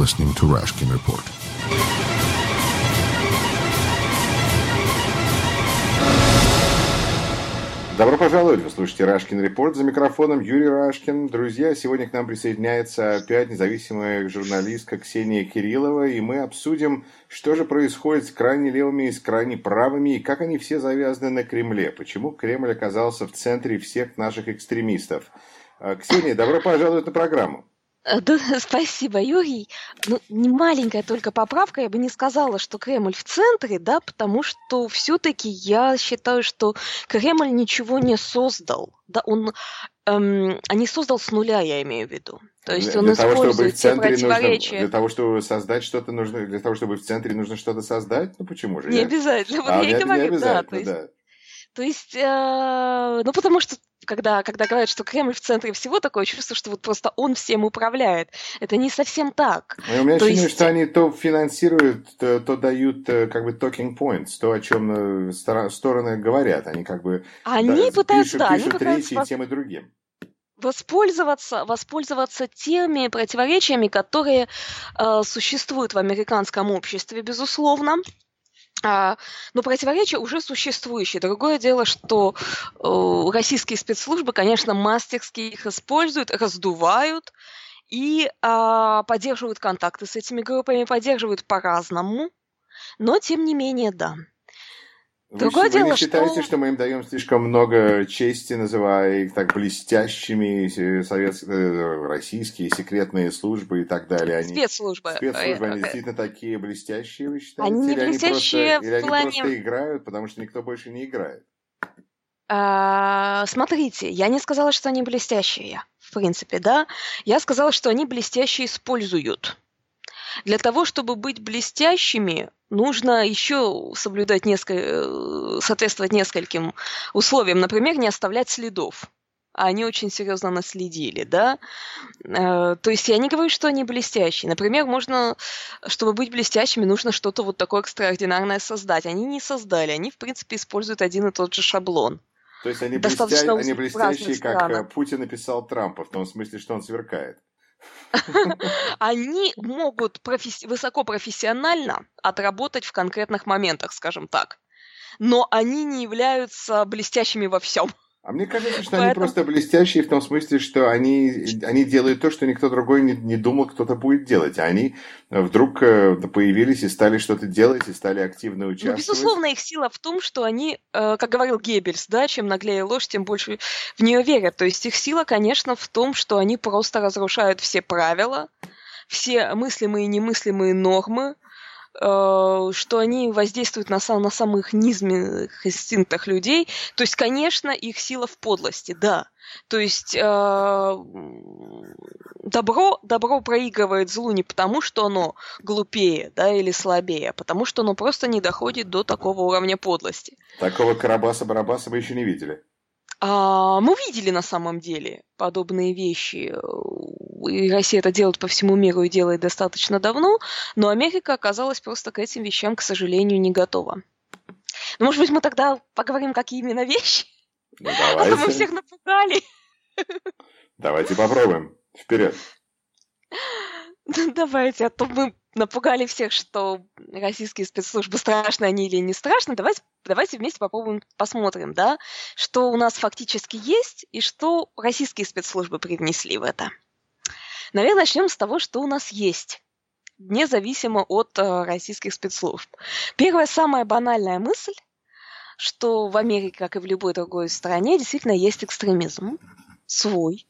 listening to Rashkin Report. Добро пожаловать! Вы слушаете Рашкин Репорт. За микрофоном Юрий Рашкин. Друзья, сегодня к нам присоединяется опять независимая журналистка Ксения Кириллова, и мы обсудим, что же происходит с крайне левыми и с крайне правыми, и как они все завязаны на Кремле. Почему Кремль оказался в центре всех наших экстремистов. А, Ксения, добро пожаловать на программу. Э, спасибо, Юрий. Ну, не маленькая только поправка, я бы не сказала, что Кремль в центре, да, потому что все-таки я считаю, что Кремль ничего не создал, да, он эм, а не создал с нуля, я имею в виду. То есть он для использует того, чтобы в центре. Нужно, для того, чтобы создать что-то нужно, для того, чтобы в центре нужно что-то создать, ну почему же? Не я... обязательно, вот а, я и говорю, да, то есть, да. То есть, э, ну потому что когда, когда говорят, что Кремль в центре всего, такое чувство, что вот просто он всем управляет. Это не совсем так. Ну, у меня ощущение, есть... что они то финансируют, то, то дают э, как бы talking points, то, о чем э, стороны говорят. Они как бы они да, пытаются, пишут, да, пишут они пытаются речи тем и другим воспользоваться, воспользоваться теми противоречиями, которые э, существуют в американском обществе, безусловно. А, но противоречия уже существующие. Другое дело, что э, российские спецслужбы, конечно, мастерски их используют, раздувают и э, поддерживают контакты с этими группами, поддерживают по-разному, но тем не менее, да. Другое вы, дело, вы не считаете, что... что мы им даем слишком много чести, называя их так блестящими советские, э, российские секретные службы и так далее? Они, спецслужбы. Спецслужбы, они действительно такие блестящие, вы считаете? Они не или блестящие они просто, в плане... Или они просто играют, потому что никто больше не играет? А, смотрите, я не сказала, что они блестящие, в принципе, да. Я сказала, что они блестяще используют. Для того, чтобы быть блестящими, нужно еще соблюдать несколько, э, соответствовать нескольким условиям. Например, не оставлять следов. А они очень серьезно наследили, да. Э, то есть я не говорю, что они блестящие. Например, можно, чтобы быть блестящими, нужно что-то вот такое экстраординарное создать. Они не создали, они, в принципе, используют один и тот же шаблон. То есть они, блестя... они блестящие, как э, Путин написал Трампа, в том смысле, что он сверкает. Они могут професси- высокопрофессионально отработать в конкретных моментах, скажем так. Но они не являются блестящими во всем. А мне кажется, что Поэтому... они просто блестящие в том смысле, что они, они делают то, что никто другой не, не думал, кто-то будет делать. А они вдруг э, появились и стали что-то делать, и стали активно ну, участвовать. Ну, безусловно, их сила в том, что они, э, как говорил Геббельс, да, чем наглее ложь, тем больше в нее верят. То есть их сила, конечно, в том, что они просто разрушают все правила, все мыслимые и немыслимые нормы, что они воздействуют на, сам, на самых низменных инстинктах людей. То есть, конечно, их сила в подлости, да. То есть э, добро, добро проигрывает злу не потому, что оно глупее да, или слабее, а потому что оно просто не доходит до такого уровня подлости. Такого Карабаса-Барабаса мы еще не видели. А, мы видели на самом деле подобные вещи. И Россия это делает по всему миру и делает достаточно давно, но Америка оказалась просто к этим вещам, к сожалению, не готова. Ну, может быть, мы тогда поговорим, какие именно вещи? Ну, давайте. А мы всех напугали. Давайте попробуем. Вперед. Давайте, а то мы напугали всех, что российские спецслужбы страшны они или не страшны. Давайте, давайте вместе попробуем посмотрим, да, что у нас фактически есть и что российские спецслужбы привнесли в это. Наверное, начнем с того, что у нас есть независимо от э, российских спецслужб. Первая самая банальная мысль, что в Америке, как и в любой другой стране, действительно есть экстремизм свой,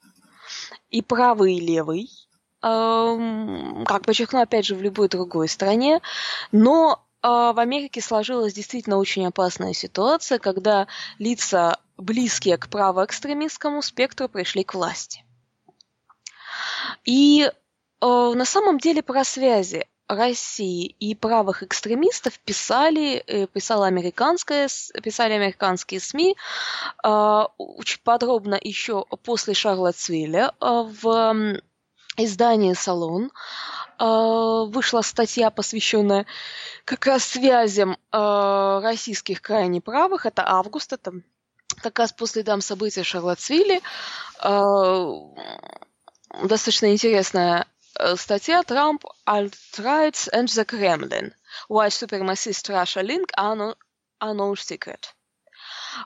и правый, и левый, как подчеркну, опять же, в любой другой стране, но а, в Америке сложилась действительно очень опасная ситуация, когда лица, близкие к правоэкстремистскому спектру, пришли к власти. И а, на самом деле про связи России и правых экстремистов писали, э, писала американская, писали американские СМИ очень подробно еще после Шарлотсвилля в издании «Салон» а, вышла статья, посвященная как раз связям а, российских крайне правых. Это август, это как раз после дам событий Шарлотсвилли. А, достаточно интересная статья Trump alt-rights and the Kremlin. White supremacist Russia link are secret.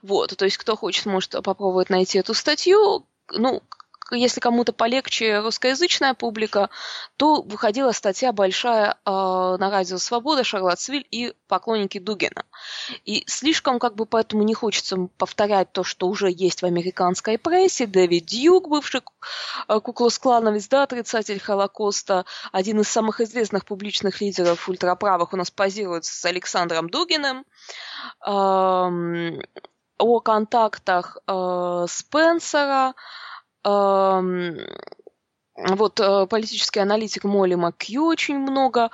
Вот, то есть кто хочет, может попробовать найти эту статью. Ну, если кому-то полегче русскоязычная публика, то выходила статья большая э, на радио «Свобода», «Шарлотсвиль» и поклонники Дугина. И слишком как бы поэтому не хочется повторять то, что уже есть в американской прессе. Дэвид Дьюк, бывший э, куклус-клановец, да, отрицатель Холокоста, один из самых известных публичных лидеров ультраправых у нас позирует с Александром Дугиным. Э, о контактах э, Спенсера, вот э, политический аналитик Молли Макью очень много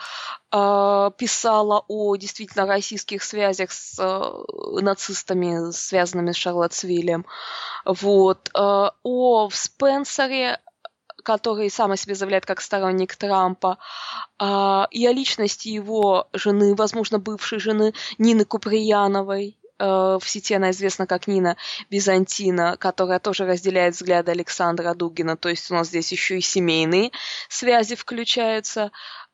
э, писала о действительно российских связях с э, нацистами, связанными с Шарлотсвиллем. Вот. Э, о Спенсере, который сам о себе заявляет как сторонник Трампа, э, и о личности его жены, возможно, бывшей жены Нины Куприяновой, в сети она известна как Нина Византина, которая тоже разделяет взгляды Александра Дугина. То есть у нас здесь еще и семейные связи включаются.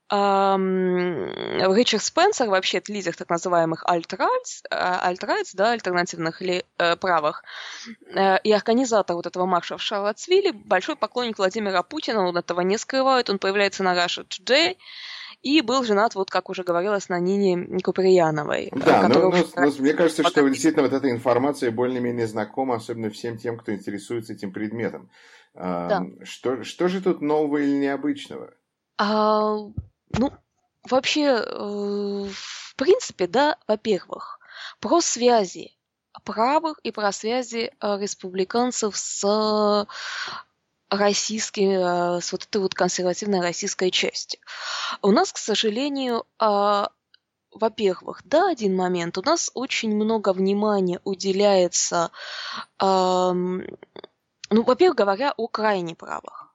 Ричард Спенсер, вообще это лидер так называемых alt-rights, alt да, альтернативных ли, э, правых, э, и организатор вот этого марша в Шарлотсвилле, большой поклонник Владимира Путина, он этого не скрывает, он появляется на Russia Today, и был женат, вот как уже говорилось, на Нине Куприяновой. Да, но, но, но мне кажется, что действительно вот эта информация более-менее знакома, особенно всем тем, кто интересуется этим предметом. Да. Что, что же тут нового или необычного? А, ну, вообще, э, в принципе, да, во-первых, про связи правых и про связи э, республиканцев с российской, э, с вот этой вот консервативной российской частью. У нас, к сожалению, а, во-первых, да, один момент, у нас очень много внимания уделяется, ну, во-первых, говоря о крайне правых.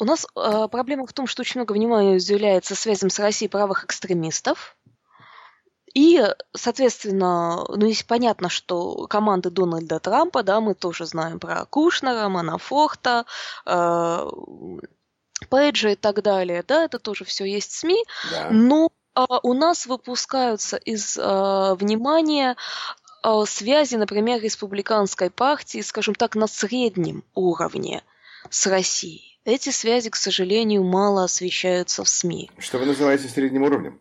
У нас э, проблема в том, что очень много внимания уделяется связям с Россией правых экстремистов, и, соответственно, ну, есть понятно, что команды Дональда Трампа, да, мы тоже знаем про Кушнера, Манафорта, э, Пейджа и так далее, да, это тоже все есть в СМИ, да. но э, у нас выпускаются из э, внимания э, связи, например, республиканской партии, скажем так, на среднем уровне с Россией. Эти связи, к сожалению, мало освещаются в СМИ. Что вы называете средним уровнем?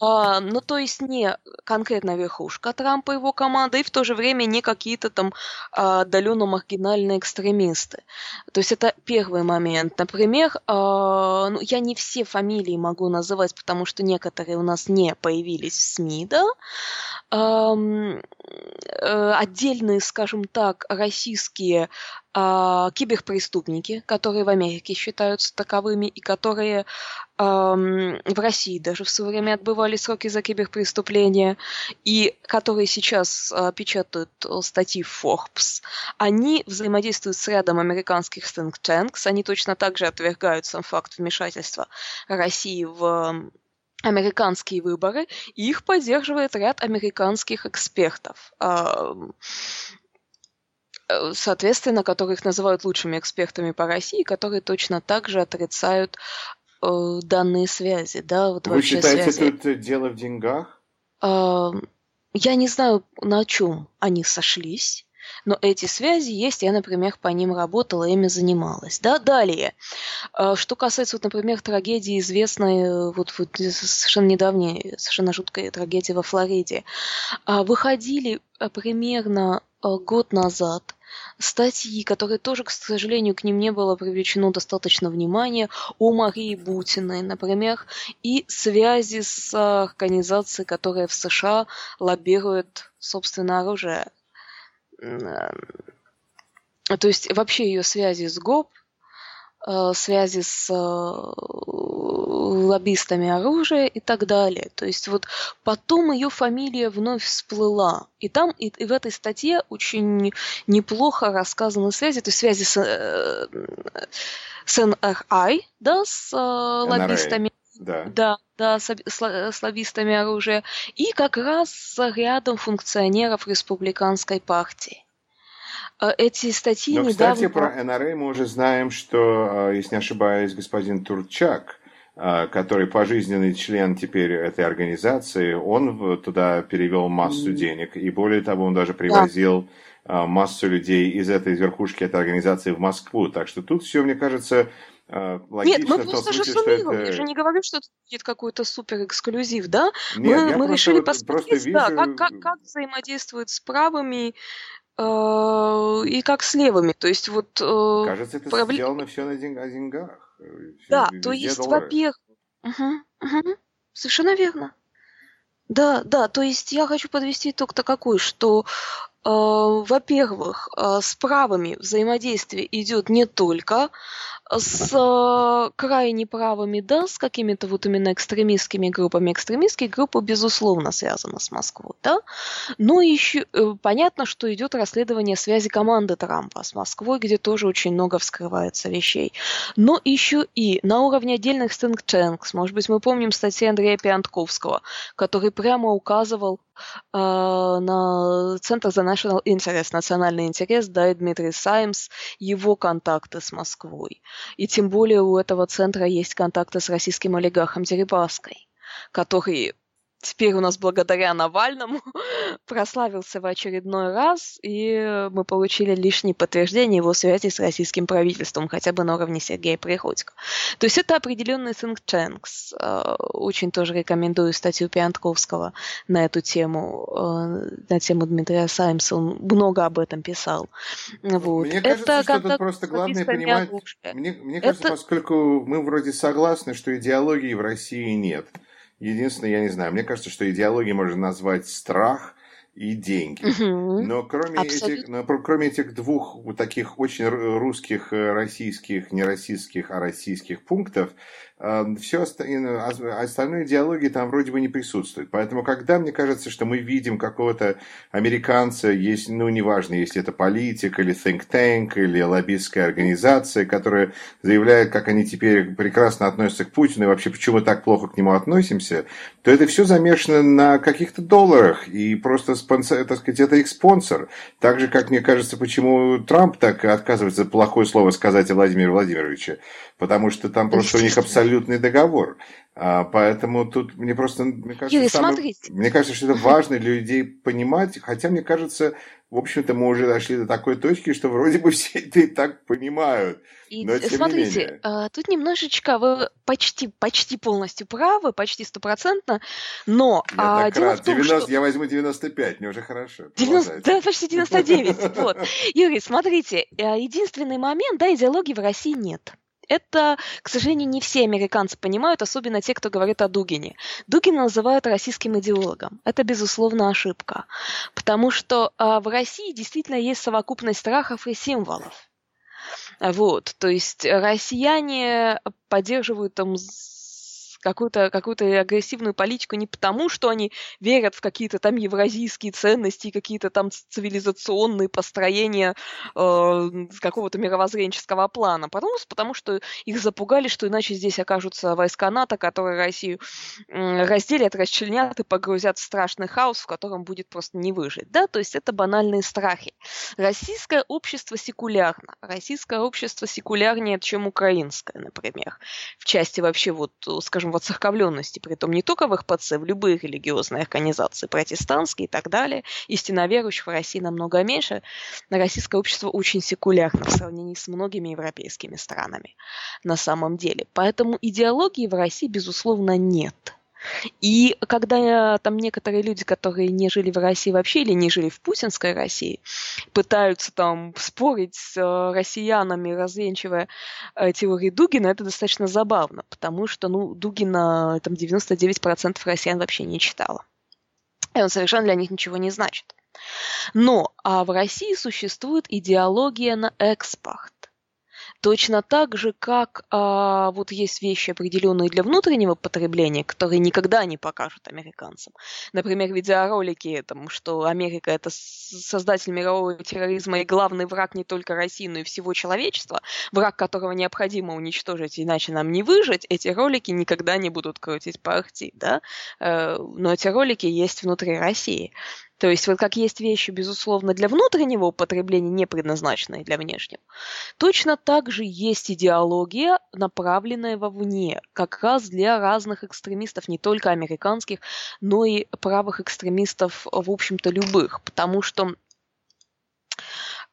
А, ну, то есть не конкретно верхушка Трампа и его команда, и в то же время не какие-то там а, отдаленно маргинальные экстремисты. То есть это первый момент. Например, а, ну, я не все фамилии могу называть, потому что некоторые у нас не появились в СМИ, да. А, отдельные, скажем так, российские а, киберпреступники, которые в Америке считаются таковыми и которые в России даже в свое время отбывали сроки за киберпреступления, и которые сейчас а, печатают статьи в Forbes, они взаимодействуют с рядом американских think tanks, они точно так же отвергают сам факт вмешательства России в американские выборы, и их поддерживает ряд американских экспертов соответственно, которых называют лучшими экспертами по России, которые точно так же отрицают э, данные связи, да, вот Вы вообще считаете, связи. тут дело в деньгах? Э, я не знаю, на чем они сошлись, но эти связи есть, я, например, по ним работала, ими занималась. Да? Далее, э, что касается, вот, например, трагедии известной, э, вот, вот совершенно недавней, совершенно жуткой трагедии во Флориде, э, выходили примерно год назад статьи, которые тоже, к сожалению, к ним не было привлечено достаточно внимания, о Марии Бутиной, например, и связи с организацией, которая в США лоббирует, собственно, оружие. То есть вообще ее связи с ГОП, э, связи с э, лоббистами оружия и так далее. То есть вот потом ее фамилия вновь всплыла. И там, и, и в этой статье очень неплохо рассказаны связи, то есть связи с, э, с NRI, да, с э, лоббистами. Да. да, да, с, с, с лоббистами оружия, и как раз с рядом функционеров республиканской партии. Эти статьи Но, недавно... кстати, про НРА мы уже знаем, что, если не ошибаюсь, господин Турчак, который пожизненный член теперь этой организации, он туда перевел массу денег. И более того, он даже привозил да. массу людей из этой верхушки этой организации в Москву. Так что тут все, мне кажется, логично Нет, мы просто же суммировали. Это... Я же не говорю, что это будет какой-то супер эксклюзив, да? Нет, мы мы решили посмотреть, вижу... да, как, как, как взаимодействует с правыми э, и как с левыми. То есть вот... Э, Кажется, это проблем... сделано все на день... о деньгах. Все, да, то есть, во-первых... Угу, угу, совершенно верно. Да, да, то есть я хочу подвести итог-то какой, что Э, во-первых, э, с правыми взаимодействие идет не только с э, крайне правыми, да, с какими-то вот именно экстремистскими группами. Экстремистские группы, безусловно, связаны с Москвой, да, но еще понятно, что идет расследование связи команды Трампа с Москвой, где тоже очень много вскрывается вещей. Но еще и на уровне отдельных think tanks, может быть, мы помним статьи Андрея Пиантковского, который прямо указывал э, на Центр за National Interest, национальный интерес, да, Дмитрий Саймс, его контакты с Москвой. И тем более у этого центра есть контакты с российским олигархом Дерибаской, который теперь у нас благодаря Навальному прославился в очередной раз, и мы получили лишнее подтверждение его связи с российским правительством, хотя бы на уровне Сергея Приходько. То есть это определенный think tanks. Э, очень тоже рекомендую статью Пиантковского на эту тему, э, на тему Дмитрия Саймса. Он много об этом писал. Вот. Мне кажется, это что тут просто главное понимать... Мне, мне кажется, это... поскольку мы вроде согласны, что идеологии в России нет – Единственное, я не знаю, мне кажется, что идеологией можно назвать страх и деньги. Угу. Но, кроме этих, но кроме этих двух таких очень русских, э, российских, не российских, а российских пунктов, все остальные диалоги там вроде бы не присутствуют. Поэтому, когда мне кажется, что мы видим какого-то американца, есть, ну, неважно, если это политик или think tank, или лоббистская организация, которая заявляет, как они теперь прекрасно относятся к Путину и вообще почему мы так плохо к нему относимся, то это все замешано на каких-то долларах, и просто спонсор, так сказать, это их спонсор. Так же, как мне кажется, почему Трамп так отказывается плохое слово сказать о Владимире Владимировиче потому что там просто у них абсолютный договор. А, поэтому тут мне просто мне кажется, Юрий, самое, мне кажется, что это важно для людей понимать, хотя мне кажется, в общем-то, мы уже дошли до такой точки, что вроде бы все это и так понимают. И но, смотрите, не а, тут немножечко вы почти, почти полностью правы, почти стопроцентно, но... Я а, так рад. Том, 90, что... Я возьму 95, мне уже хорошо. 90, да, почти 99. Вот. Юрий, смотрите, а, единственный момент, да, идеологии в России нет. Это, к сожалению, не все американцы понимают, особенно те, кто говорит о Дугине. Дугина называют российским идеологом. Это, безусловно, ошибка. Потому что а, в России действительно есть совокупность страхов и символов. Вот, то есть россияне поддерживают там какую-то какую агрессивную политику не потому, что они верят в какие-то там евразийские ценности, какие-то там цивилизационные построения э, какого-то мировоззренческого плана, просто потому что их запугали, что иначе здесь окажутся войска НАТО, которые Россию э, разделят, расчленят и погрузят в страшный хаос, в котором будет просто не выжить. Да? То есть это банальные страхи. Российское общество секулярно. Российское общество секулярнее, чем украинское, например. В части вообще, вот, скажем, воцерковленности, при том не только в РПЦ, в любые религиозные организации, протестантские и так далее. Истинно верующих в России намного меньше. Российское общество очень секулярно в сравнении с многими европейскими странами на самом деле. Поэтому идеологии в России, безусловно, нет. И когда там некоторые люди, которые не жили в России вообще или не жили в путинской России, пытаются там спорить с э, россиянами, развенчивая э, теории Дугина, это достаточно забавно, потому что, ну, Дугина там 99% россиян вообще не читала. И он совершенно для них ничего не значит. Но а в России существует идеология на экспорт. Точно так же, как а, вот есть вещи, определенные для внутреннего потребления, которые никогда не покажут американцам. Например, видеоролики, там, что Америка это создатель мирового терроризма и главный враг не только России, но и всего человечества, враг которого необходимо уничтожить, иначе нам не выжить, эти ролики никогда не будут крутить по ахти, да? Э, но эти ролики есть внутри России. То есть вот как есть вещи, безусловно, для внутреннего употребления, не предназначенные для внешнего, точно так же есть идеология, направленная вовне, как раз для разных экстремистов, не только американских, но и правых экстремистов, в общем-то, любых. Потому что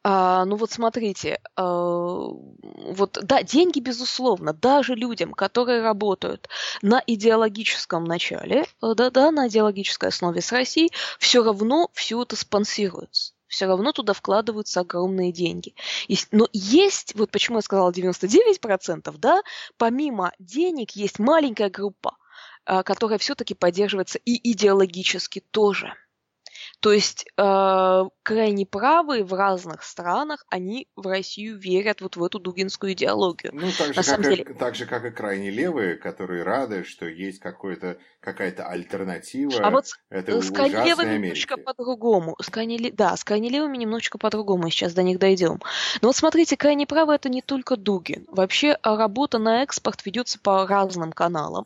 а, ну вот смотрите, а, вот да, деньги безусловно, даже людям, которые работают на идеологическом начале, да, да, на идеологической основе с Россией, все равно все это спонсируется все равно туда вкладываются огромные деньги. Но есть, вот почему я сказала 99%, да, помимо денег есть маленькая группа, а, которая все-таки поддерживается и идеологически тоже. То есть э, крайне правые в разных странах, они в Россию верят вот в эту дугинскую идеологию. Ну, так же, как, деле... и, так же, как и крайне левые, которые рады, что есть какая-то альтернатива. А вот это с крайне левыми немножечко по-другому. С крайне, да, с крайне левыми немножечко по-другому, сейчас до них дойдем. Но вот смотрите, крайне правые это не только Дугин. Вообще а, работа на экспорт ведется по разным каналам.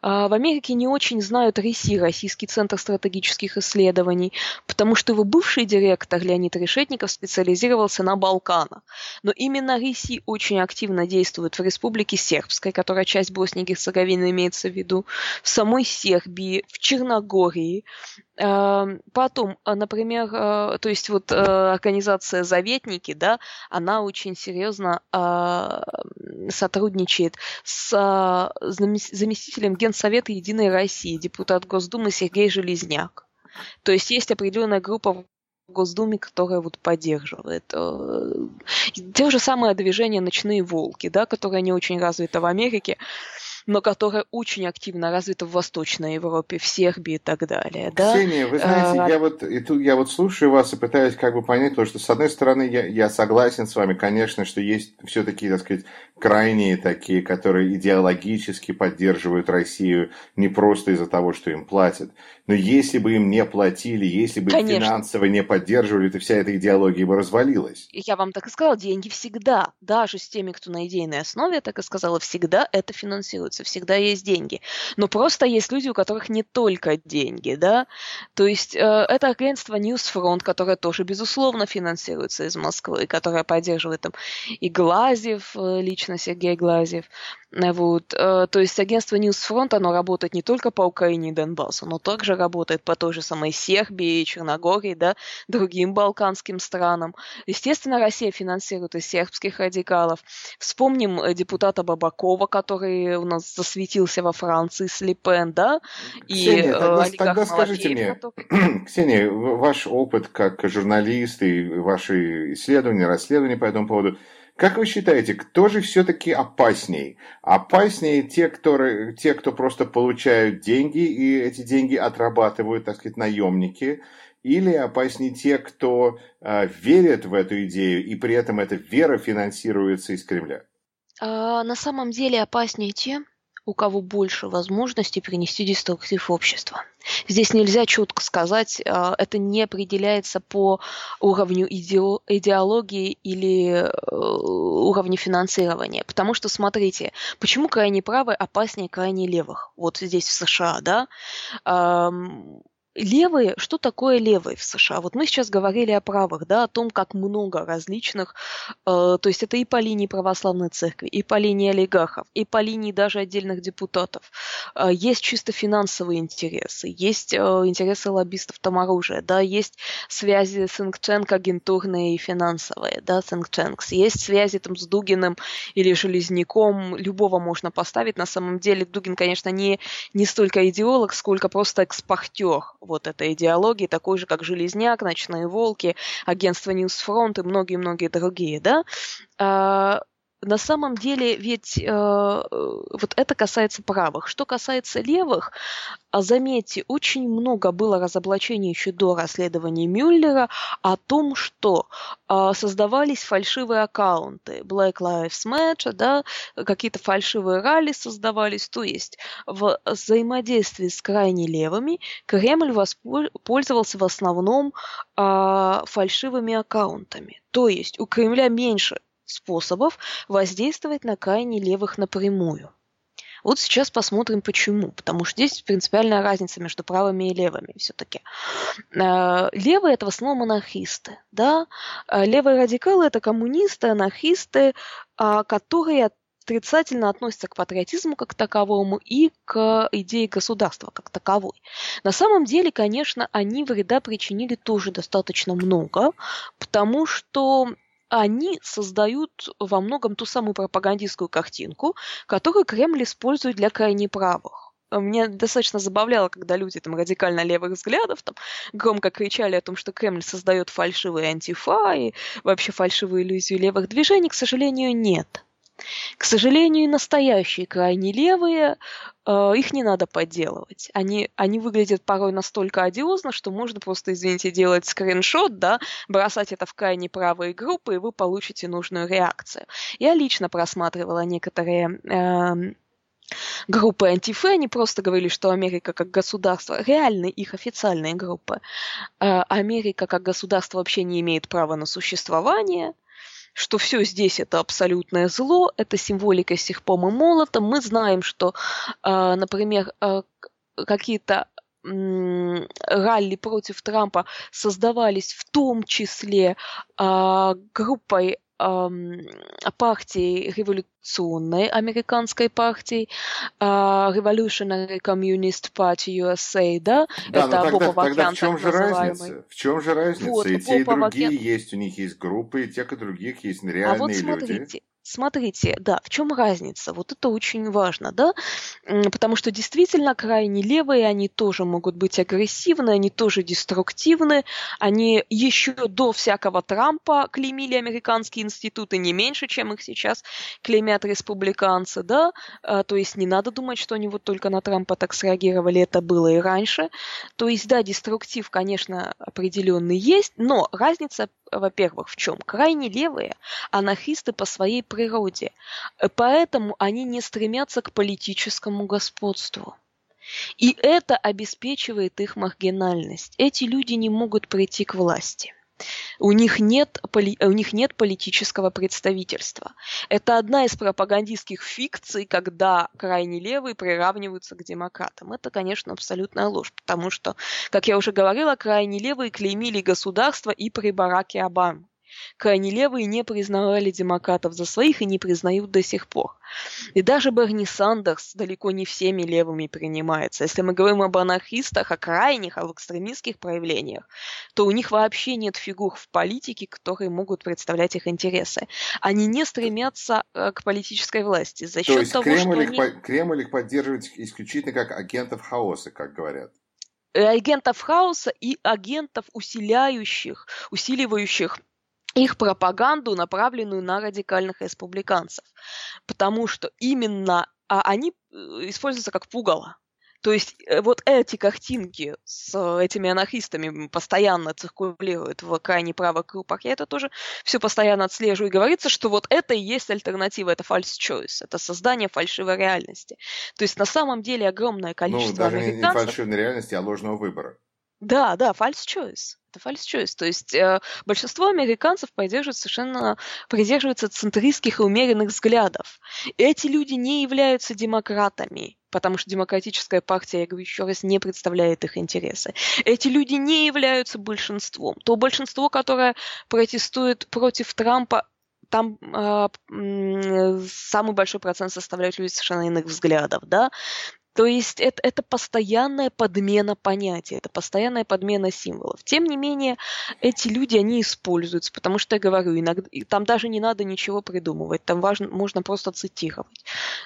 А, в Америке не очень знают РИСИ, Российский центр стратегических исследований, потому что его бывший директор Леонид Решетников специализировался на Балканах. Но именно РИСИ очень активно действует в Республике Сербской, которая часть Боснии и Герцеговины имеется в виду, в самой Сербии, в Черногории. Эм, потом, э, например, э, то есть вот э, организация «Заветники», да, она очень серьезно сотрудничает с заместителем Генсовета Единой России, депутат Госдумы Сергей Железняк. То есть есть определенная группа в Госдуме, которая вот поддерживает. Те же самое движение «Ночные волки», да, которое не очень развито в Америке но которая очень активно развита в Восточной Европе, в Сербии и так далее. Да? Ксения, вы знаете, а... я, вот, и тут, я вот слушаю вас и пытаюсь как бы понять, потому что, с одной стороны, я, я согласен с вами, конечно, что есть все-таки, так сказать, крайние такие, которые идеологически поддерживают Россию не просто из-за того, что им платят, но если бы им не платили, если бы Конечно. финансово не поддерживали, то вся эта идеология бы развалилась. Я вам так и сказала, деньги всегда, даже с теми, кто на идейной основе, я так и сказала, всегда это финансируется, всегда есть деньги. Но просто есть люди, у которых не только деньги, да. То есть э, это агентство Newsfront, которое тоже, безусловно, финансируется из Москвы, которое поддерживает там и Глазев, э, лично Сергей Глазев, вот. Э, то есть агентство Newsfront, оно работает не только по Украине и Донбассу, но также работает по той же самой Сербии, Черногории, да, другим балканским странам. Естественно, Россия финансирует и сербских радикалов. Вспомним э, депутата Бабакова, который у нас засветился во Франции с Липен, да, и Ксения, э, тогда, тогда скажите мне, который... Ксения, ваш опыт как журналист и ваши исследования, расследования по этому поводу – как вы считаете, кто же все-таки опасней? Опаснее те кто, те, кто просто получают деньги, и эти деньги отрабатывают, так сказать, наемники, или опаснее те, кто э, верит в эту идею, и при этом эта вера финансируется из Кремля? А, на самом деле опаснее те, у кого больше возможностей принести деструктив в общество. Здесь нельзя четко сказать, а, это не определяется по уровню идеологии или э, уровню финансирования. Потому что, смотрите, почему крайне правые опаснее крайне левых? Вот здесь в США, да? Левые, что такое левые в США? Вот мы сейчас говорили о правых, да, о том, как много различных, э, то есть это и по линии православной церкви, и по линии олигархов, и по линии даже отдельных депутатов. Э, есть чисто финансовые интересы, есть э, интересы лоббистов там оружия, да, есть связи tank агентурные и финансовые, да, tanks, есть связи там с Дугиным или Железняком, любого можно поставить. На самом деле Дугин, конечно, не, не столько идеолог, сколько просто экспортер вот этой идеологии, такой же, как «Железняк», «Ночные волки», агентство «Ньюсфронт» и многие-многие другие, да, а, на самом деле ведь э, вот это касается правых. Что касается левых, а заметьте, очень много было разоблачений еще до расследования Мюллера о том, что э, создавались фальшивые аккаунты. Black Lives Matter, да, какие-то фальшивые ралли создавались. То есть в взаимодействии с крайне левыми Кремль воспользовался в основном э, фальшивыми аккаунтами. То есть у Кремля меньше способов воздействовать на крайне левых напрямую. Вот сейчас посмотрим почему. Потому что здесь принципиальная разница между правыми и левыми все-таки. Э, левые это в основном анархисты. Да? Э, левые радикалы это коммунисты, анархисты, а, которые отрицательно относятся к патриотизму как таковому и к идее государства как таковой. На самом деле, конечно, они вреда причинили тоже достаточно много, потому что они создают во многом ту самую пропагандистскую картинку, которую Кремль использует для крайне правых. Меня достаточно забавляло, когда люди там радикально левых взглядов там громко кричали о том, что Кремль создает фальшивые антифа и вообще фальшивую иллюзию левых движений. К сожалению, нет. К сожалению, настоящие крайне левые, э, их не надо подделывать. Они, они выглядят порой настолько одиозно, что можно просто, извините, делать скриншот, да, бросать это в крайне правые группы, и вы получите нужную реакцию. Я лично просматривала некоторые э, группы антифе, они просто говорили, что Америка как государство, реальные их официальные группы, э, Америка как государство вообще не имеет права на существование, что все здесь это абсолютное зло, это символика сихпом и молота. Мы знаем, что, э, например, э, какие-то ралли против Трампа создавались в том числе э, группой партии революционной американской партии, Revolutionary Communist Party USA, да, да это тогда, Боба тогда в чем же разница? В чем же разница? Вот, и те, и другие есть, у них есть группы, и тех, и других есть реальные а вот смотрите, люди. Смотрите, да, в чем разница? Вот это очень важно, да, потому что действительно крайне левые, они тоже могут быть агрессивны, они тоже деструктивны, они еще до всякого Трампа клеймили американские институты не меньше, чем их сейчас клеймят республиканцы, да, а, то есть не надо думать, что они вот только на Трампа так среагировали, это было и раньше, то есть да, деструктив, конечно, определенный есть, но разница во-первых, в чем? Крайне левые анархисты по своей природе, э, поэтому они не стремятся к политическому господству. И это обеспечивает их маргинальность. Эти люди не могут прийти к власти. У них, нет, у них нет политического представительства. Это одна из пропагандистских фикций, когда крайне левые приравниваются к демократам. Это, конечно, абсолютная ложь, потому что, как я уже говорила, крайне левые клеймили государство и при Бараке Обаме. Крайне левые не признавали демократов за своих и не признают до сих пор. И даже Берни Сандерс далеко не всеми левыми принимается. Если мы говорим об анархистах, о крайних, об экстремистских проявлениях, то у них вообще нет фигур в политике, которые могут представлять их интересы. Они не стремятся э, к политической власти. За счет то есть того, Кремль, что их, они... Кремль их поддерживает исключительно как агентов хаоса, как говорят агентов хаоса и агентов, усиляющих, усиливающих их пропаганду, направленную на радикальных республиканцев. Потому что именно а они э, используются как пугало. То есть э, вот эти картинки с этими анархистами постоянно циркулируют в крайне правых группах. Я это тоже все постоянно отслеживаю. И говорится, что вот это и есть альтернатива, это false choice, это создание фальшивой реальности. То есть на самом деле огромное ну, количество ну, даже американцев... не фальшивой реальности, а ложного выбора. Да, да, false choice. Это false choice. То есть э, большинство американцев поддерживают совершенно придерживаются центристских и умеренных взглядов. Эти люди не являются демократами, потому что демократическая партия, я говорю еще раз, не представляет их интересы. Эти люди не являются большинством. То большинство, которое протестует против Трампа, там э, самый большой процент составляют люди совершенно иных взглядов, да, то есть это, это постоянная подмена понятия, это постоянная подмена символов. Тем не менее, эти люди, они используются, потому что я говорю, иногда, там даже не надо ничего придумывать, там важно, можно просто цитировать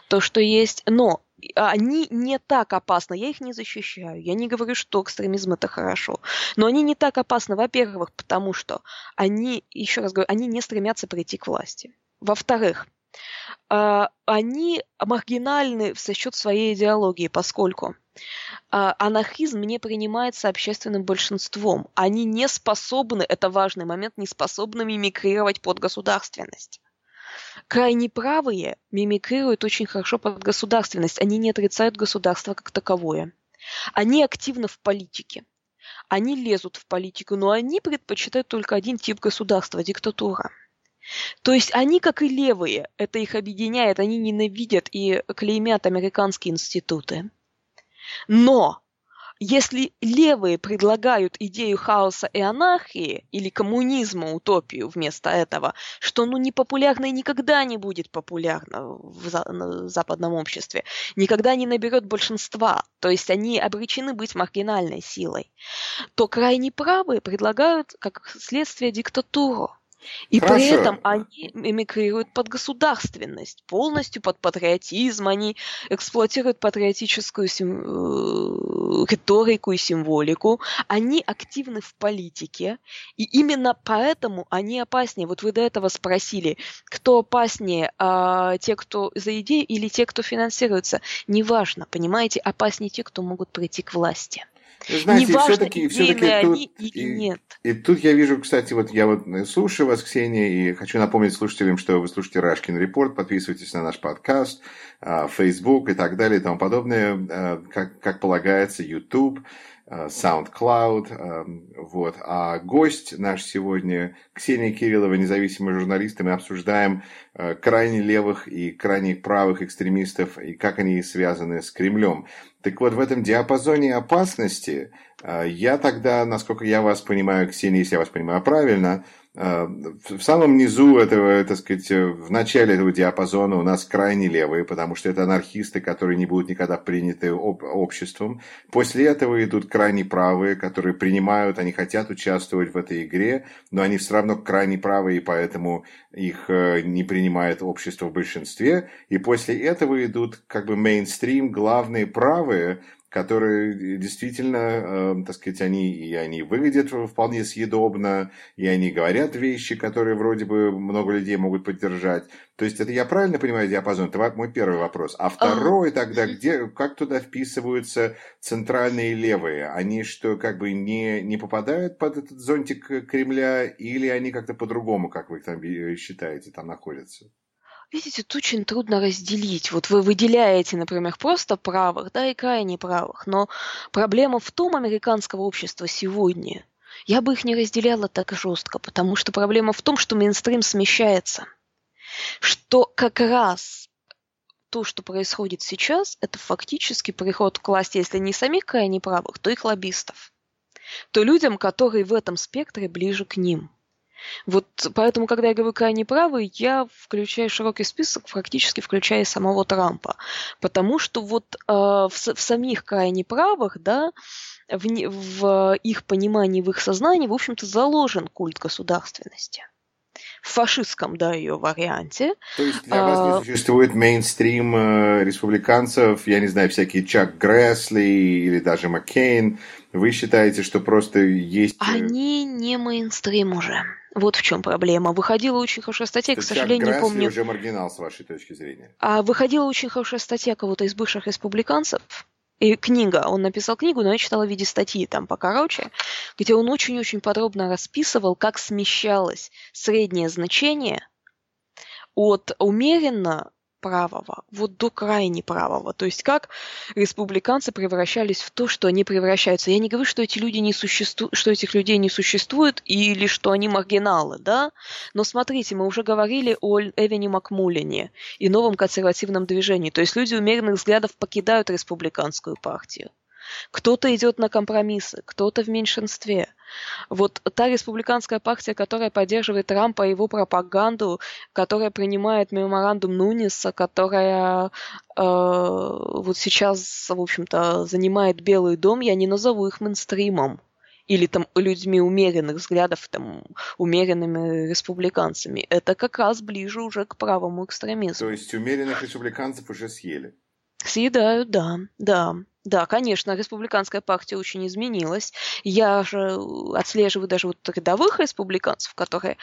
то, что есть. Но они не так опасны, я их не защищаю, я не говорю, что экстремизм это хорошо, но они не так опасны, во-первых, потому что они, еще раз говорю, они не стремятся прийти к власти. Во-вторых, они маргинальны за счет своей идеологии, поскольку а, анархизм не принимается общественным большинством. Они не способны, это важный момент, не способны мимикрировать под государственность. Крайне правые мимикрируют очень хорошо под государственность. Они не отрицают государство как таковое. Они активны в политике. Они лезут в политику, но они предпочитают только один тип государства – диктатура. То есть они, как и левые, это их объединяет, они ненавидят и клеймят американские институты. Но если левые предлагают идею хаоса и анархии или коммунизма, утопию вместо этого, что ну непопулярно и никогда не будет популярно в, за, в западном обществе, никогда не наберет большинства, то есть они обречены быть маргинальной силой, то крайне правые предлагают как следствие диктатуру. И Хорошо. при этом они эмигрируют под государственность, полностью под патриотизм, они эксплуатируют патриотическую сим... Э, риторику и символику, они активны в политике, и именно поэтому они опаснее. Вот вы до этого спросили, кто опаснее, а, те, кто за идею или те, кто финансируется. Неважно, понимаете, опаснее те, кто могут прийти к власти. Знаете, Неважно, все-таки, все-таки тут, или и, нет. И тут я вижу, кстати, вот я вот слушаю вас, Ксения, и хочу напомнить слушателям, что вы слушаете Рашкин Репорт, подписывайтесь на наш подкаст, а, Facebook и так далее и тому подобное, а, как, как полагается, YouTube. Э, SoundCloud. Э, вот. А гость наш сегодня Ксения Кириллова, независимый журналист, и мы обсуждаем э, крайне левых и крайне правых экстремистов и как они связаны с Кремлем. Так вот, в этом диапазоне опасности я тогда, насколько я вас понимаю, Ксения, если я вас понимаю правильно, в самом низу этого, так сказать, э, в начале этого диапазона у нас крайне левые, потому что это анархисты, которые не будут никогда приняты об, обществом. После этого идут крайне правые, которые принимают, они хотят участвовать в этой игре, но они все равно крайне правые, и поэтому их э, не принимает общество в большинстве. И после этого идут как бы мейнстрим, главные правые, которые действительно, э, так сказать, они, и они выглядят вполне съедобно, и они говорят вещи, которые вроде бы много людей могут поддержать. То есть это я правильно понимаю диапазон? Это мой первый вопрос. А второй тогда, где, как туда вписываются центральные левые? Они что, как бы не, не попадают под этот зонтик Кремля, или они как-то по-другому, как вы там считаете, там находятся? Видите, тут очень трудно разделить. Вот вы выделяете, например, просто правых, да, и крайне правых, но проблема в том американского общества сегодня, я бы их не разделяла так жестко, потому что проблема в том, что мейнстрим смещается. Что как раз то, что происходит сейчас, это фактически приход к власти, если не самих крайне правых, то их лоббистов. То людям, которые в этом спектре ближе к ним – вот поэтому, когда я говорю крайне правый, я включаю широкий список, практически включая самого Трампа. Потому что вот э, в, в самих крайне правых, да, в, в их понимании, в их сознании, в общем-то, заложен культ государственности в фашистском, да, ее варианте. То есть для вас не а, существует мейнстрим э, республиканцев, я не знаю, всякие Чак Грэсли или даже Маккейн. Вы считаете, что просто есть... Э, Они не мейнстрим уже. Вот в чем проблема. Выходила очень хорошая статья, к сожалению, не помню. уже маргинал с вашей точки зрения. А выходила очень хорошая статья кого-то из бывших республиканцев, и книга, он написал книгу, но я читала в виде статьи там покороче, где он очень-очень подробно расписывал, как смещалось среднее значение от умеренно правого, вот до крайне правого. То есть как республиканцы превращались в то, что они превращаются. Я не говорю, что эти люди не существуют, что этих людей не существует или что они маргиналы, да? Но смотрите, мы уже говорили о Эвене Макмулине и новом консервативном движении. То есть люди умеренных взглядов покидают республиканскую партию. Кто-то идет на компромиссы, кто-то в меньшинстве. Вот та республиканская партия, которая поддерживает Трампа и его пропаганду, которая принимает меморандум Нуниса, которая э, вот сейчас, в общем-то, занимает Белый дом, я не назову их мейнстримом или там людьми умеренных взглядов, там, умеренными республиканцами. Это как раз ближе уже к правому экстремизму. То есть умеренных республиканцев уже съели? Съедают, да, да. Да, конечно, республиканская партия очень изменилась. Я же отслеживаю даже вот рядовых республиканцев, которые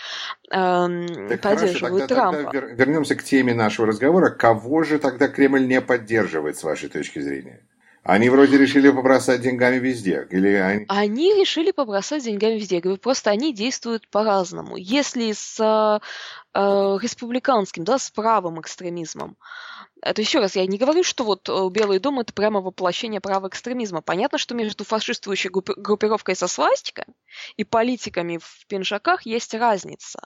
э, так поддерживают хорошо, тогда, Трампа. Тогда вернемся к теме нашего разговора. Кого же тогда Кремль не поддерживает, с вашей точки зрения? Они вроде решили побросать деньгами везде. Или они... они решили побросать деньгами везде. говорю, просто они действуют по-разному. Если с э, республиканским, да, с правым экстремизмом, это еще раз, я не говорю, что вот э, Белый дом это прямо воплощение права экстремизма. Понятно, что между фашистующей группировкой со свастикой и политиками в пинжаках есть разница.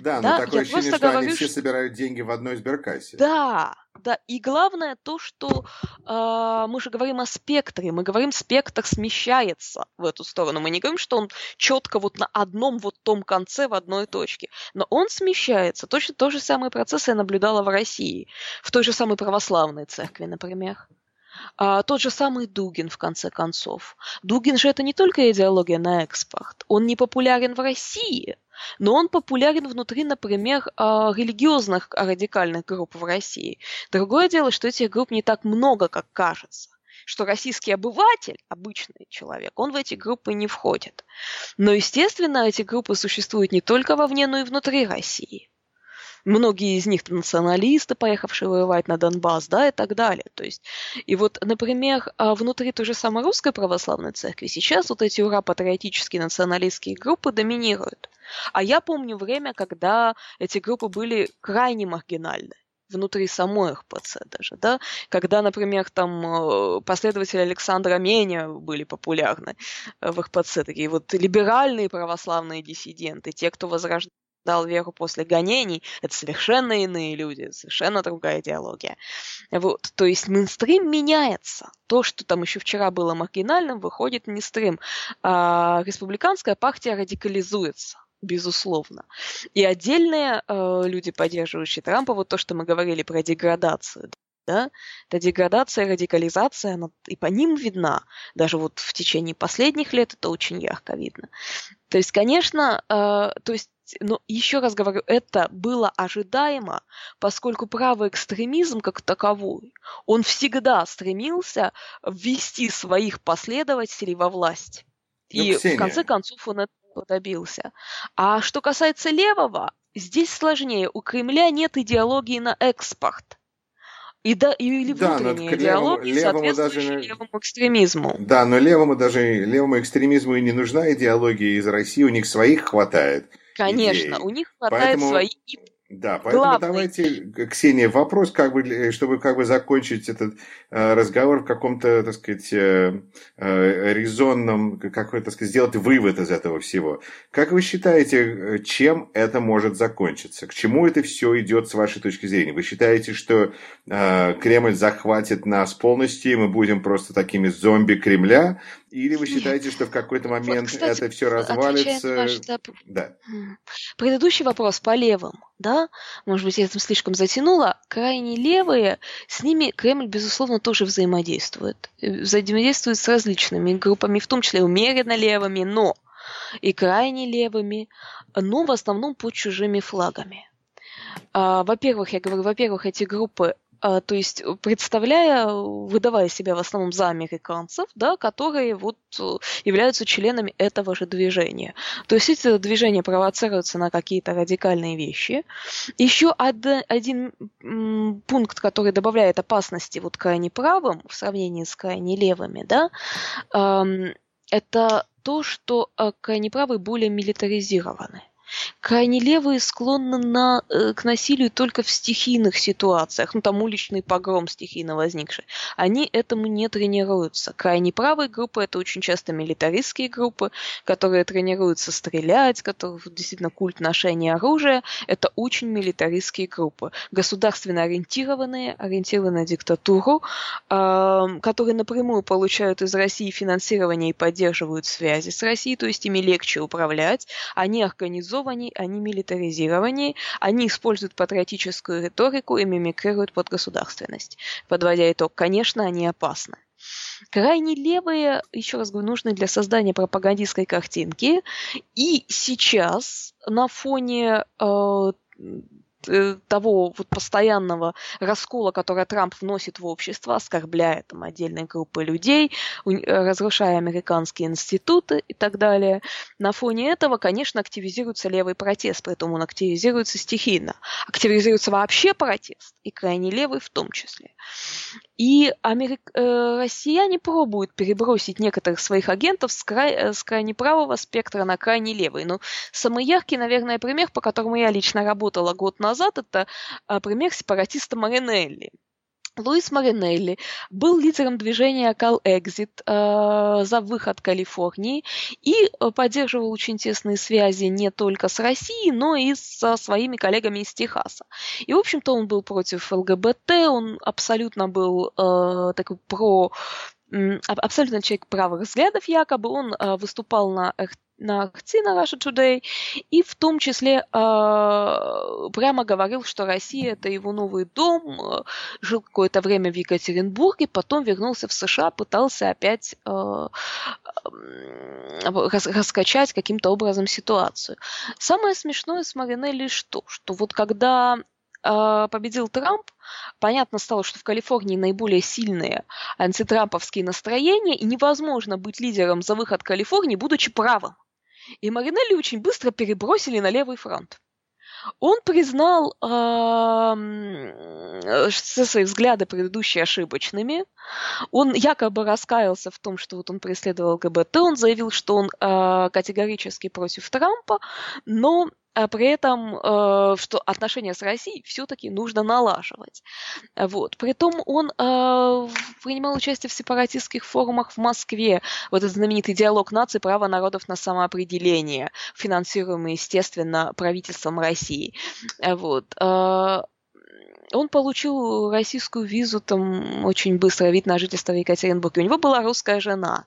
Да, но да? такое я ощущение, что говорю, они все собирают деньги в одной сберкассе. Да, да, и главное то, что э, мы же говорим о спектре, мы говорим, спектр смещается в эту сторону. Мы не говорим, что он четко вот на одном вот том конце в одной точке, но он смещается. Точно тот же самый процесс я наблюдала в России, в той же самой православной церкви, например. А, тот же самый Дугин, в конце концов. Дугин же это не только идеология на экспорт. Он не популярен в России, но он популярен внутри, например, а, религиозных радикальных групп в России. Другое дело, что этих групп не так много, как кажется что российский обыватель, обычный человек, он в эти группы не входит. Но, естественно, эти группы существуют не только вовне, но и внутри России. Многие из них националисты, поехавшие воевать на Донбасс, да, и так далее. То есть, и вот, например, а, внутри той же самой русской православной церкви сейчас вот эти ура-патриотические националистские группы доминируют. А я помню время, когда эти группы были крайне маргинальны внутри самой РПЦ даже, да, когда, например, там э, последователи Александра Меня были популярны э, в РПЦ, такие вот либеральные православные диссиденты, те, кто возрождал дал веру после гонений, это совершенно иные люди, совершенно другая идеология. Вот, то есть мейнстрим меняется. То, что там еще вчера было маргинальным, выходит мейнстрим. А республиканская партия радикализуется безусловно. И отдельные э, люди, поддерживающие Трампа, вот то, что мы говорили про деградацию, да, эта деградация, радикализация, она и по ним видна. Даже вот в течение последних лет это очень ярко видно. То есть, конечно, э, то есть но еще раз говорю, это было ожидаемо, поскольку правый экстремизм как таковой, он всегда стремился ввести своих последователей во власть. Ну, И Ксения. в конце концов он этого добился. А что касается левого, здесь сложнее. У Кремля нет идеологии на экспорт. И да, или да, внутренняя идеология, левому, даже... левому экстремизму. Да, но левому даже левому экстремизму и не нужна идеология из России, у них своих хватает. Конечно, идей. у них хватает Поэтому... своих да, поэтому Главный. давайте, Ксения, вопрос, как бы, чтобы как бы закончить этот э, разговор в каком-то, так сказать, э, э, резонном, какой, так сказать, сделать вывод из этого всего. Как вы считаете, чем это может закончиться? К чему это все идет с вашей точки зрения? Вы считаете, что Кремль захватит нас полностью, и мы будем просто такими зомби Кремля? Или вы считаете, Нет. что в какой-то момент вот, кстати, это все развалится? Да. Предыдущий вопрос по левым, да? Может быть, я там слишком затянула. Крайне левые, с ними Кремль, безусловно, тоже взаимодействует. Э, взаимодействует с различными группами, в том числе умеренно левыми, но и крайне левыми, но в основном под чужими флагами. А, во-первых, я говорю, во-первых, эти группы то есть э, представляя, выдавая себя в основном за американцев, да, которые вот э, являются членами этого же движения. То есть эти движения провоцируются на какие-то радикальные вещи. Еще один пункт, который добавляет опасности вот крайне правым в сравнении с крайне левыми, да, это то, что э, крайне правые более милитаризированы. Крайне левые склонны на, э, к насилию только в стихийных ситуациях, ну там уличный погром стихийно возникший. Они этому не тренируются. Крайне правые группы это очень часто милитаристские группы, которые тренируются стрелять, которых действительно культ ношения оружия. Это очень милитаристские группы. Государственно ориентированные, ориентированные на диктатуру, э, которые напрямую получают из России финансирование и поддерживают связи с Россией, то есть ими легче управлять. Они организованы цивилизованней, они милитаризированней, они используют патриотическую риторику и мимикрируют под государственность. Подводя итог, конечно, они опасны. Крайне левые, еще раз говорю, нужны для создания пропагандистской картинки. И сейчас на фоне Э, того вот постоянного раскола, который Трамп вносит в общество, оскорбляя там отдельные группы людей, э, разрушая американские институты и так далее. На фоне этого, конечно, активизируется левый протест, поэтому он активизируется стихийно. Активизируется вообще протест, и крайне левый в том числе. И Америк... э, россияне пробуют перебросить некоторых своих агентов с, край... Э, с крайне правого спектра на крайне левый. Но самый яркий, наверное, пример, по которому я лично работала год назад, это э, пример сепаратиста Маринелли Луис Маринелли был лидером движения Call Exit э, за выход Калифорнии и э, поддерживал очень тесные связи не только с Россией, но и со своими коллегами из Техаса. И, в общем-то, он был против ЛГБТ, он абсолютно был э, такой про абсолютно человек правых взглядов якобы, он э, выступал на на акции на Russia Today, и в том числе э, прямо говорил, что Россия это его новый дом, э, жил какое-то время в Екатеринбурге, потом вернулся в США, пытался опять э, рас, раскачать каким-то образом ситуацию. Самое смешное с Маринелли что? Что вот когда победил Трамп, понятно стало, что в Калифорнии наиболее сильные антитрамповские настроения, и невозможно быть лидером за выход Калифорнии, будучи правым и Маринелли очень быстро перебросили на левый фронт. Он признал э, все свои взгляды предыдущие ошибочными. Он якобы раскаялся в том, что вот он преследовал ЛГБТ. Он заявил, что он э, категорически против Трампа, но а при этом, э, что отношения с Россией все-таки нужно налаживать. Вот. Притом он э, принимал участие в сепаратистских форумах в Москве, вот этот знаменитый диалог наций «Право народов на самоопределение», финансируемый, естественно, правительством России. Вот. Э, он получил российскую визу там очень быстро, вид на жительство в Екатеринбурге. У него была русская жена.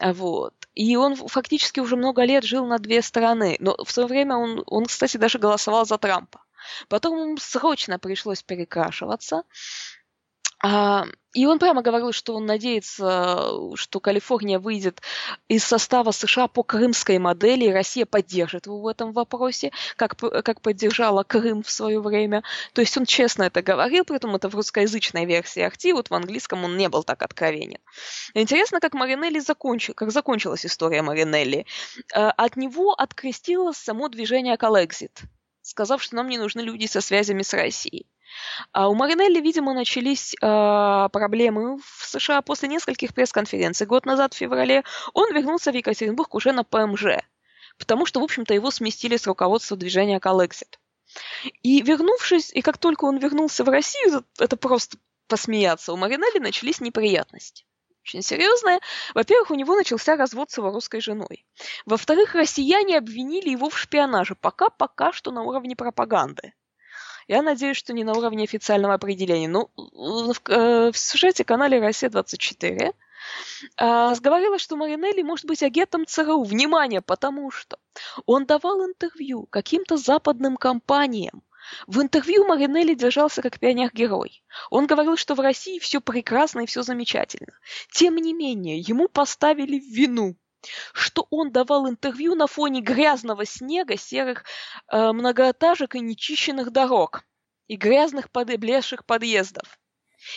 Вот. И он фактически уже много лет жил на две стороны. Но в свое время он, он кстати, даже голосовал за Трампа. Потом ему срочно пришлось перекрашиваться. А, и он прямо говорил, что он надеется, что Калифорния выйдет из состава США по крымской модели, и Россия поддержит его в этом вопросе, как, как поддержала Крым в свое время. То есть он честно это говорил, при этом это в русскоязычной версии Ахти, вот в английском он не был так откровенен. Интересно, как Маринелли закончил, как закончилась история Маринелли. Э, от него открестилось само движение Коллексит, сказав, что нам не нужны люди со связями с Россией. А у Маринелли, видимо, начались э, проблемы в США после нескольких пресс-конференций. Год назад, в феврале, он вернулся в Екатеринбург уже на ПМЖ, потому что, в общем-то, его сместили с руководства движения Коллексит. И вернувшись, и как только он вернулся в Россию, это, просто посмеяться, у Маринелли начались неприятности очень серьезные. Во-первых, у него начался развод с его русской женой. Во-вторых, россияне обвинили его в шпионаже, пока-пока что на уровне пропаганды. Я надеюсь, что не на уровне официального определения. Ну, в, э, в сюжете канале «Россия-24» а, что Маринелли может быть агентом ЦРУ. Внимание, потому что он давал интервью каким-то западным компаниям. В интервью Маринелли держался как пионер-герой. Он говорил, что в России все прекрасно и все замечательно. Тем не менее, ему поставили вину что он давал интервью на фоне грязного снега, серых э, многоэтажек и нечищенных дорог, и грязных облезших подъездов.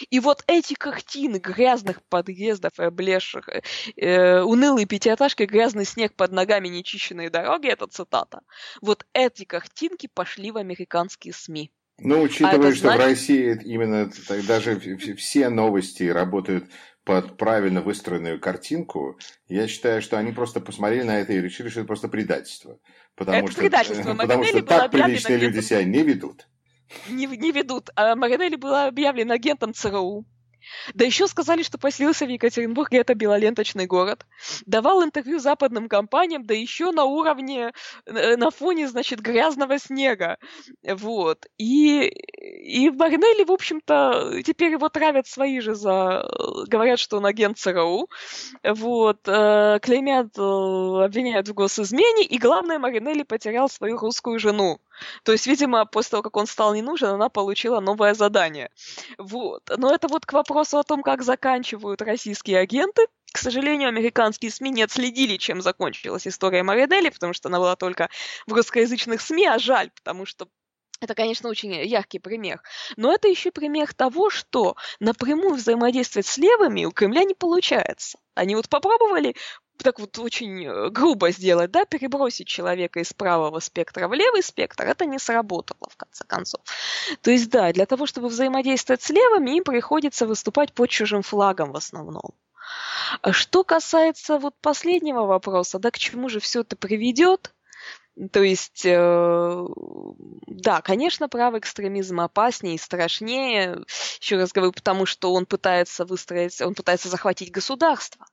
И вот эти картины грязных подъездов и облезших, э, э, унылые пятиэтажки, грязный снег под ногами, нечищенные дороги, это цитата, вот эти картинки пошли в американские СМИ. Ну, учитывая, а что значит... в России именно даже все новости работают под правильно выстроенную картинку, я считаю, что они просто посмотрели на это и решили, что это просто предательство. Потому это что, предательство. Потому что так приличные люди себя не ведут. Не, не ведут. А Маринелли была объявлена агентом ЦРУ. Да еще сказали, что поселился в Екатеринбурге, это белоленточный город. Давал интервью западным компаниям, да еще на уровне, э, на фоне, значит, грязного снега. Вот. И, и в Маринелли, в общем-то, теперь его травят свои же за... Говорят, что он агент ЦРУ. Вот. Э, клеймят, э, обвиняют в госизмене. И главное, Маринелли потерял свою русскую жену. То есть, видимо, после того, как он стал не нужен, она получила новое задание. Вот. Но это вот к вопросу о том, как заканчивают российские агенты. К сожалению, американские СМИ не отследили, чем закончилась история Маринелли, потому что она была только в русскоязычных СМИ, а жаль, потому что это, конечно, очень яркий пример. Но это еще пример того, что напрямую взаимодействовать с левыми у Кремля не получается. Они вот попробовали так вот очень э, грубо сделать, да, перебросить человека из правого спектра в левый спектр, это не сработало, в конце концов. То есть, да, для того, чтобы взаимодействовать с левыми, им приходится выступать под чужим флагом в основном. Что касается вот последнего вопроса, да, к чему же все это приведет, То есть, э, да, конечно, правый экстремизм опаснее и страшнее. Еще раз говорю, потому что он пытается выстроить, он пытается захватить государство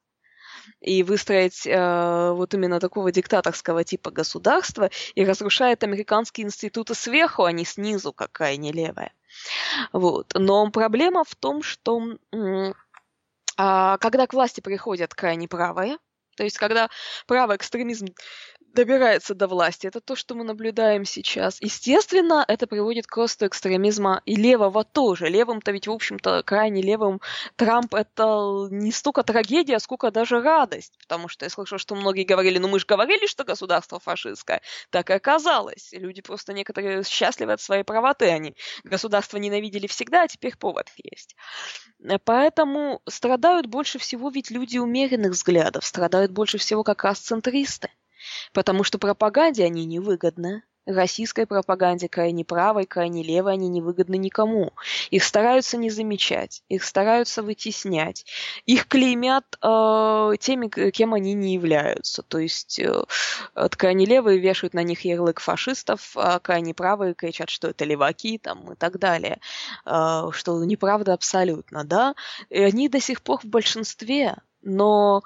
и выстроить э, вот именно такого диктаторского типа государства и разрушает американские институты сверху, а не снизу, как крайне левая. Вот. Но проблема в том, что э, когда к власти приходят крайне правые, то есть когда правый экстремизм добирается до власти. Это то, что мы наблюдаем сейчас. Естественно, это приводит к росту экстремизма и левого тоже. Левым-то ведь, в общем-то, крайне левым Трамп это не столько трагедия, сколько даже радость. Потому что я слышала, что многие говорили, ну мы же говорили, что государство фашистское. Так и оказалось. Люди просто некоторые счастливы от своей правоты. Они государство ненавидели всегда, а теперь повод есть. Поэтому страдают больше всего ведь люди умеренных взглядов, страдают больше всего как раз центристы. Потому что пропаганде они невыгодны. Российской пропаганде крайне правой, крайне левой они невыгодны никому. Их стараются не замечать, их стараются вытеснять. Их клеймят э, теми, кем они не являются. То есть э, крайне левые вешают на них ярлык фашистов, а крайне правые кричат, что это леваки там, и так далее. Э, что неправда абсолютно, да. И они до сих пор в большинстве, но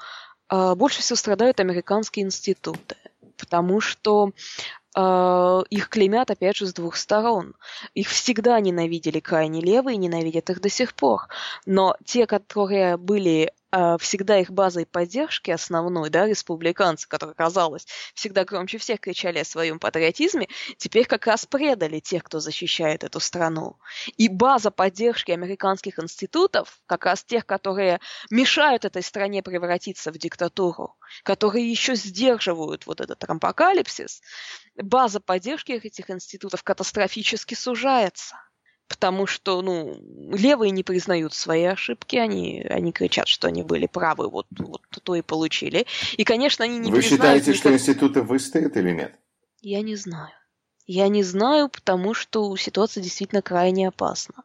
больше всего страдают американские институты, потому что э, их клеймят, опять же, с двух сторон. Их всегда ненавидели крайне левые, ненавидят их до сих пор. Но те, которые были а, всегда их базой поддержки основной, да, республиканцы, которые, казалось, всегда громче всех кричали о своем патриотизме, теперь как раз предали тех, кто защищает эту страну. И база поддержки американских институтов, как раз тех, которые мешают этой стране превратиться в диктатуру, которые еще сдерживают вот этот трампокалипсис, база поддержки этих институтов катастрофически сужается потому что, ну, левые не признают свои ошибки, они, они кричат, что они были правы, вот, вот то и получили. И, конечно, они не Вы считаете, никак... что институты выстоят или нет? Я не знаю. Я не знаю, потому что ситуация действительно крайне опасна.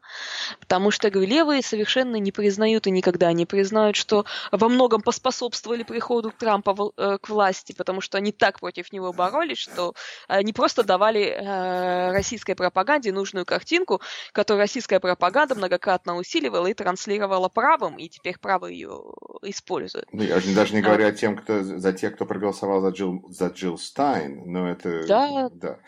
Потому что говорю, левые совершенно не признают и никогда не признают, что во многом поспособствовали приходу Трампа э, к власти, потому что они так против него боролись, что они просто давали э, российской пропаганде нужную картинку, которую российская пропаганда многократно усиливала и транслировала правым, и теперь правые ее используют. Ну, я даже не говорю а... о тем, кто, за тех, кто проголосовал за Джилл, за Джилл Стайн, но это... Да, да.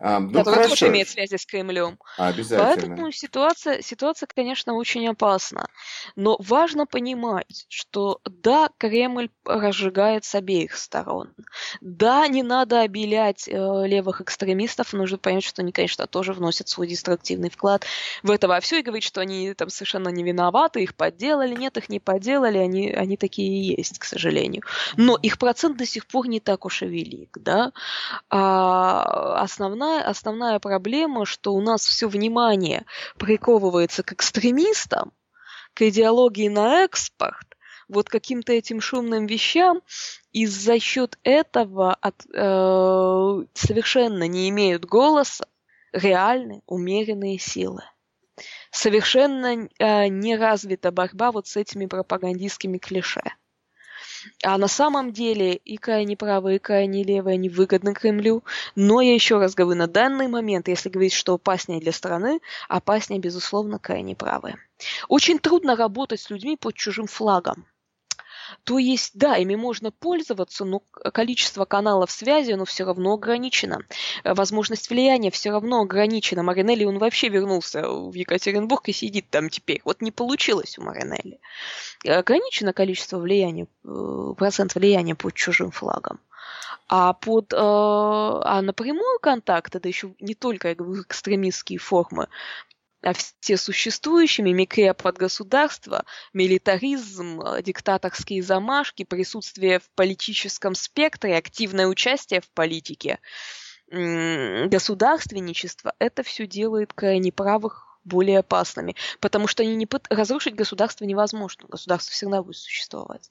А, ну, который хорошо. тоже имеет связи с Кремлем. Обязательно. Поэтому ситуация, ситуация, конечно, очень опасна. Но важно понимать, что да, Кремль разжигает с обеих сторон. Да, не надо обелять э, левых экстремистов, нужно понять, что они, конечно, тоже вносят свой деструктивный вклад в это во все и говорить, что они там совершенно не виноваты, их подделали. Нет, их не подделали, они, они такие и есть, к сожалению. Но их процент до сих пор не так уж и велик, да. А основная основная, основная проблема, что у нас все внимание приковывается к экстремистам, к идеологии на экспорт, вот каким-то этим шумным вещам, и за счет этого от, э, совершенно не имеют голоса реальные умеренные силы. Совершенно э, не развита борьба вот с этими пропагандистскими клише. А на самом деле и крайне правые, и крайне левые, они выгодны Кремлю. Но я еще раз говорю, на данный момент, если говорить, что опаснее для страны, опаснее, безусловно, крайне правые. Очень трудно работать с людьми под чужим флагом. То есть, да, ими можно пользоваться, но количество каналов связи, оно все равно ограничено. Э, возможность влияния все равно ограничена. Маринелли, он вообще вернулся в Екатеринбург и сидит там теперь. Вот не получилось у Маринелли. Ограничено количество влияния, э, процент влияния под чужим флагом. А под э, а напрямую контакт, это еще не только я говорю, экстремистские формы а все существующими микре под государство, милитаризм, диктаторские замашки, присутствие в политическом спектре, активное участие в политике, государственничество, это все делает крайне правых более опасными, потому что они не пыт... разрушить государство невозможно, государство всегда будет существовать.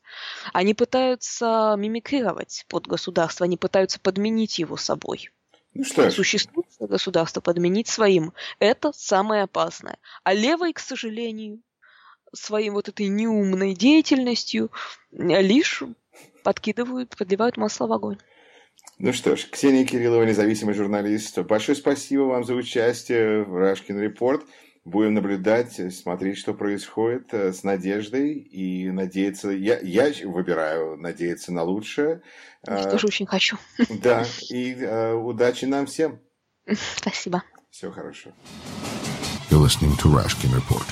Они пытаются мимикрировать под государство, они пытаются подменить его собой. Ну что Существующее государство подменить своим. Это самое опасное. А левый, к сожалению, своим вот этой неумной деятельностью лишь подкидывают, подливают масло в огонь. Ну что ж, Ксения Кириллова, независимый журналист. Большое спасибо вам за участие в Рашкин Репорт. Будем наблюдать, смотреть, что происходит э, с надеждой и надеяться. Я, я выбираю надеяться на лучшее. Я э, тоже очень хочу. Да, и uh, удачи нам всем. Спасибо. Все хорошо. You're listening to Rashkin Report.